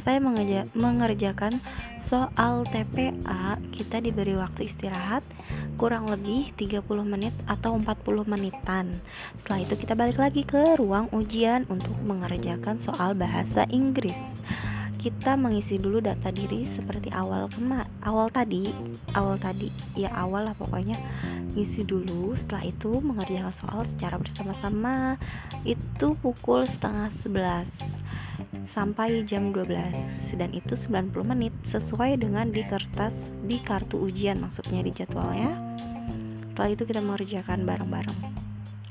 selesai mengerjakan soal TPA, kita diberi waktu istirahat kurang lebih 30 menit atau 40 menitan. Setelah itu kita balik lagi ke ruang ujian untuk mengerjakan soal bahasa Inggris. Kita mengisi dulu data diri seperti awal kema awal tadi awal tadi ya awal lah pokoknya. Ngisi dulu setelah itu mengerjakan soal secara bersama-sama. Itu pukul setengah sebelas sampai jam 12 dan itu 90 menit sesuai dengan di kertas di kartu ujian maksudnya di jadwalnya. Setelah itu kita mengerjakan bareng-bareng.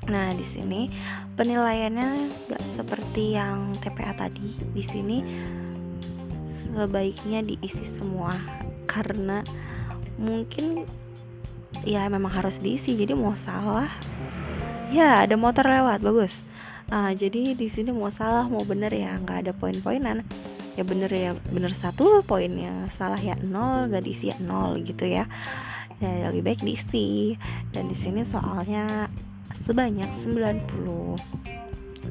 Nah, di sini penilaiannya gak seperti yang TPA tadi. Di sini sebaiknya diisi semua karena mungkin ya memang harus diisi jadi mau salah ya ada motor lewat bagus nah jadi di sini mau salah mau bener ya nggak ada poin-poinan ya bener ya bener satu poinnya salah ya nol gak diisi ya nol gitu ya ya lebih baik diisi dan di sini soalnya sebanyak 90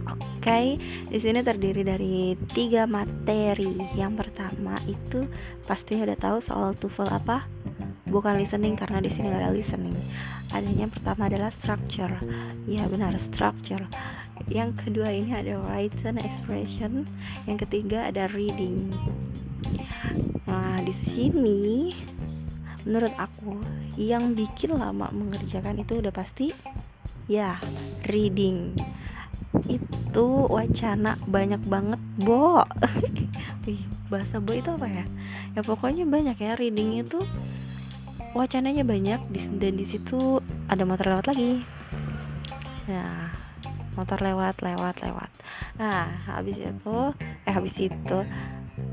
Oke, okay, di sini terdiri dari tiga materi. Yang pertama itu pasti udah tahu soal TOEFL apa? Bukan listening karena di sini gak ada listening. Adanya pertama adalah structure. Ya benar structure. Yang kedua ini ada written expression. Yang ketiga ada reading. Nah di sini menurut aku yang bikin lama mengerjakan itu udah pasti ya reading itu wacana banyak banget bo Wih, bahasa bo itu apa ya ya pokoknya banyak ya reading itu wacananya banyak dan di situ ada motor lewat lagi nah motor lewat lewat lewat. Nah habis itu eh habis itu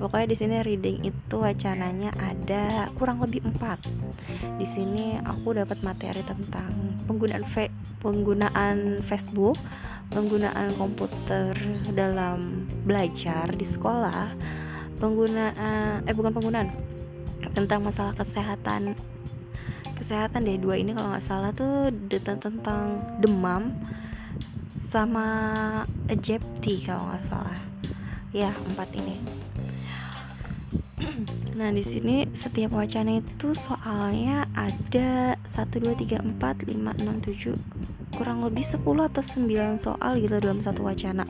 pokoknya di sini reading itu wacananya ada kurang lebih empat. Di sini aku dapat materi tentang penggunaan fe penggunaan Facebook penggunaan komputer dalam belajar di sekolah penggunaan eh bukan penggunaan tentang masalah kesehatan kesehatan deh dua ini kalau nggak salah tuh tentang demam sama Egypti kalau nggak salah ya empat ini Nah, di sini setiap wacana itu soalnya ada 1 2 3 4 5 6 7 kurang lebih 10 atau 9 soal gitu dalam satu wacana.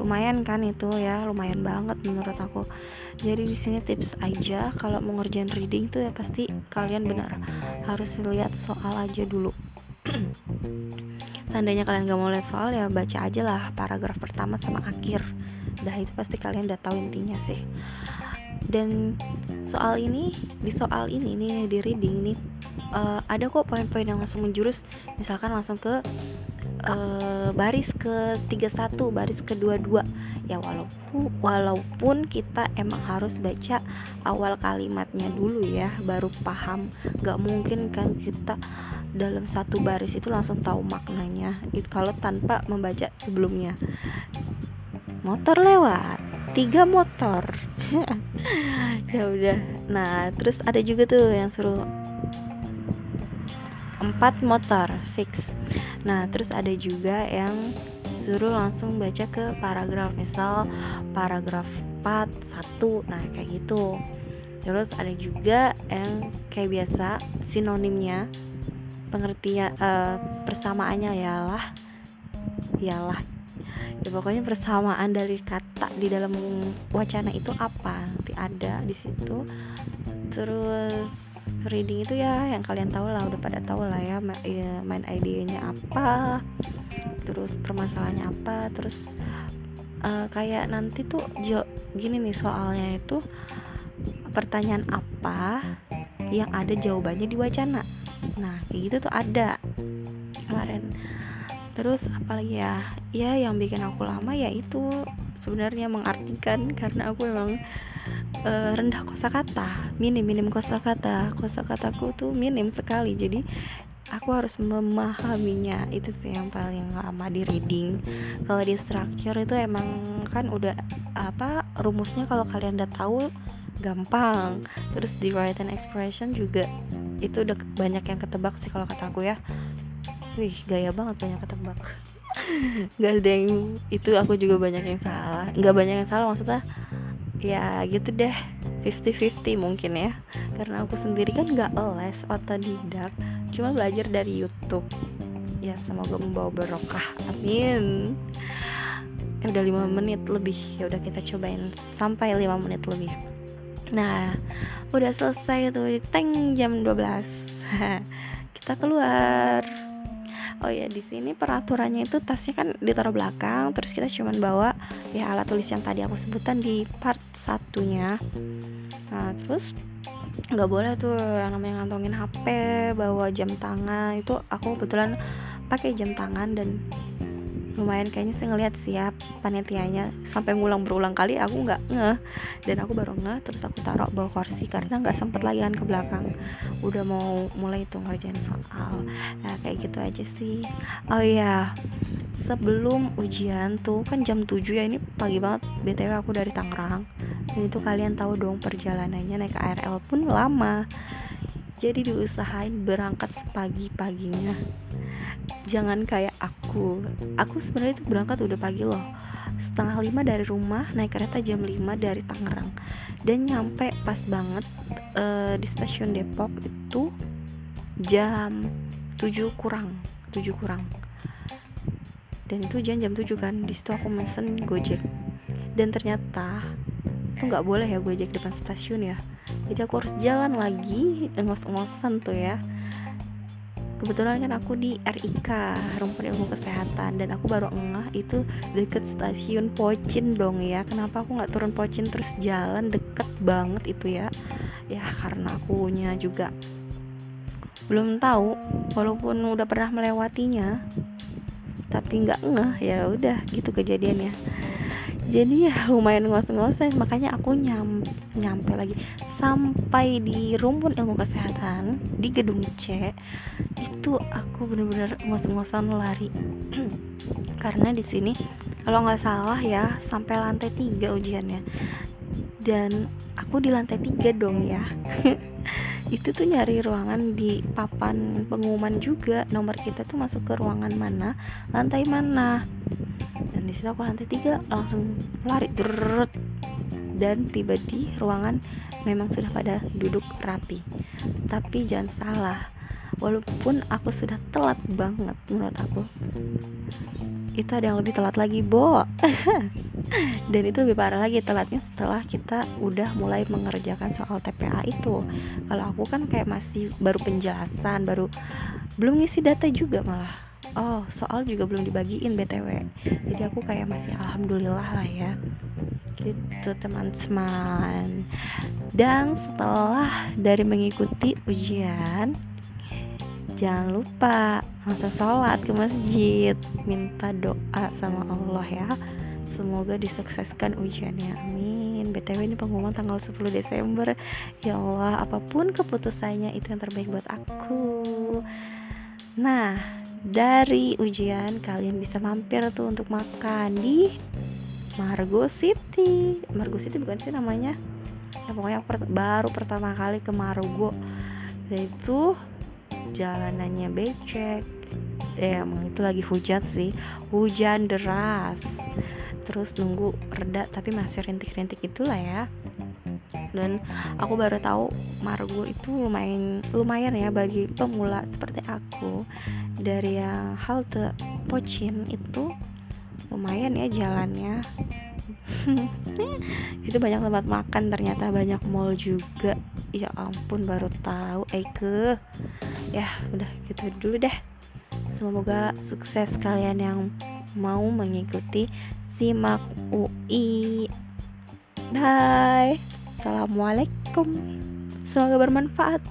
Lumayan kan itu ya, lumayan banget menurut aku. Jadi di sini tips aja kalau mau ngerjain reading tuh ya pasti kalian benar harus lihat soal aja dulu. Seandainya kalian gak mau lihat soal ya baca aja lah paragraf pertama sama akhir. Dah itu pasti kalian udah tahu intinya sih. Dan soal ini di soal ini nih di reading nih uh, ada kok poin-poin yang langsung menjurus. Misalkan langsung ke uh, baris ke 31 baris ke 22 ya walaupun walaupun kita emang harus baca awal kalimatnya dulu ya baru paham. Gak mungkin kan kita dalam satu baris itu langsung tahu maknanya. Itu kalau tanpa membaca sebelumnya. Motor lewat tiga motor. Ya udah. Nah terus ada juga tuh yang suruh empat motor fix. Nah terus ada juga yang suruh langsung baca ke paragraf. Misal paragraf 4 1 nah kayak gitu. Terus ada juga yang kayak biasa sinonimnya pengertian uh, persamaannya ialah ialah ya pokoknya persamaan dari kata di dalam wacana itu apa? Nanti ada di situ. Terus reading itu ya yang kalian tahu lah udah pada tahu lah ya, ya main idenya apa terus permasalahannya apa terus uh, kayak nanti tuh jo gini nih soalnya itu pertanyaan apa yang ada jawabannya di wacana. Nah kayak gitu tuh ada kemarin. Terus apalagi ya? Ya yang bikin aku lama ya itu sebenarnya mengartikan karena aku memang uh, rendah kosakata minim minim kosakata. Kosakataku tuh minim sekali. Jadi aku harus memahaminya. Itu sih yang paling lama di reading. Kalau di structure itu emang kan udah apa rumusnya kalau kalian udah tahu gampang. Terus di written expression juga itu udah banyak yang ketebak sih kalau kata aku ya. Wih gaya banget banyak ketebak. Nggak ada yang itu aku juga banyak yang salah. Nggak banyak yang salah maksudnya ya gitu deh. 50-50 mungkin ya. Karena aku sendiri kan gak les otodidak cuma belajar dari YouTube. Ya semoga membawa berokah amin. Ya udah 5 menit lebih. Ya udah kita cobain sampai 5 menit lebih. Nah udah selesai tuh teng jam 12 kita keluar. Oh ya di sini peraturannya itu tasnya kan ditaruh belakang. Terus kita cuman bawa ya alat tulis yang tadi aku sebutan di part satunya. Nah terus nggak boleh tuh yang namanya ngantongin HP bawa jam tangan. Itu aku kebetulan pakai jam tangan dan lumayan kayaknya saya ngeliat siap panitianya. Sampai ngulang berulang kali aku nggak ngeh. Dan aku baru ngeh terus aku taruh bawa kursi karena nggak sempet lagi kan ke belakang. Udah mau mulai itu ngerjain soal. Nah kayak gitu aja sih. Oh iya sebelum ujian tuh kan jam 7 ya ini pagi banget. Btw aku dari Tangerang itu kalian tahu dong perjalanannya naik KRL pun lama. Jadi diusahain berangkat sepagi paginya jangan kayak aku. Aku sebenarnya itu berangkat udah pagi loh. Setengah lima dari rumah naik kereta jam 5 dari Tangerang. Dan nyampe pas banget uh, di stasiun Depok itu jam 7 kurang 7 kurang. Dan itu jam jam 7 kan di situ aku mesen gojek. Dan ternyata itu nggak boleh ya gojek depan stasiun ya. Jadi aku harus jalan lagi ngos-ngosan tuh ya. Kebetulan kan aku di RIK rumput ilmu kesehatan dan aku baru ngeh itu deket stasiun Pocin dong ya. Kenapa aku nggak turun Pocin terus jalan deket banget itu ya? Ya karena akunya juga belum tahu walaupun udah pernah melewatinya tapi nggak ngeh ya udah gitu kejadiannya jadi ya lumayan ngos-ngosan. Makanya aku nyam nyampe lagi. Sampai di rumpun ilmu kesehatan di gedung C itu aku bener-bener ngos-ngosan lari. Karena di sini kalau nggak salah ya sampai lantai tiga ujiannya. Dan aku di lantai tiga dong ya itu tuh nyari ruangan di papan pengumuman juga. Nomor kita tuh masuk ke ruangan mana? Lantai mana? Dan di situ aku lantai tiga langsung lari derut dan tiba di ruangan memang sudah pada duduk rapi. Tapi jangan salah walaupun aku sudah telat banget menurut aku. Itu ada yang lebih telat lagi bo. Dan itu lebih parah lagi telatnya setelah kita udah mulai mengerjakan soal TPA itu. Kalau aku kan kayak masih baru penjelasan baru belum ngisi data juga malah. Oh soal juga belum dibagiin btw jadi aku kayak masih alhamdulillah lah ya. Gitu teman-teman. Dan setelah dari mengikuti ujian jangan lupa langsung sholat ke masjid. Minta doa sama Allah ya. Semoga disukseskan ujiannya. Amin. Btw ini pengumuman tanggal 10 Desember. Ya Allah apa pun keputusannya itu yang terbaik buat aku. Nah dari ujian kalian bisa mampir tuh untuk makan di Margo City. Margo City bukan sih namanya? Ya pokoknya per baru pertama kali ke Margo. Dan itu jalanannya becek. Ya emang itu lagi hujan sih. Hujan deras. Terus nunggu reda tapi masih rintik-rintik itulah ya. Dan aku baru tahu Margo itu lumayan lumayan ya bagi pemula seperti aku. Dari yang halte Pocin itu lumayan ya jalannya. Itu banyak tempat makan ternyata banyak mall juga. Ya ampun baru tahu Eike ya udah gitu dulu deh. Semoga sukses kalian yang mau mengikuti simak UI bye. Assalamualaikum. Semoga bermanfaat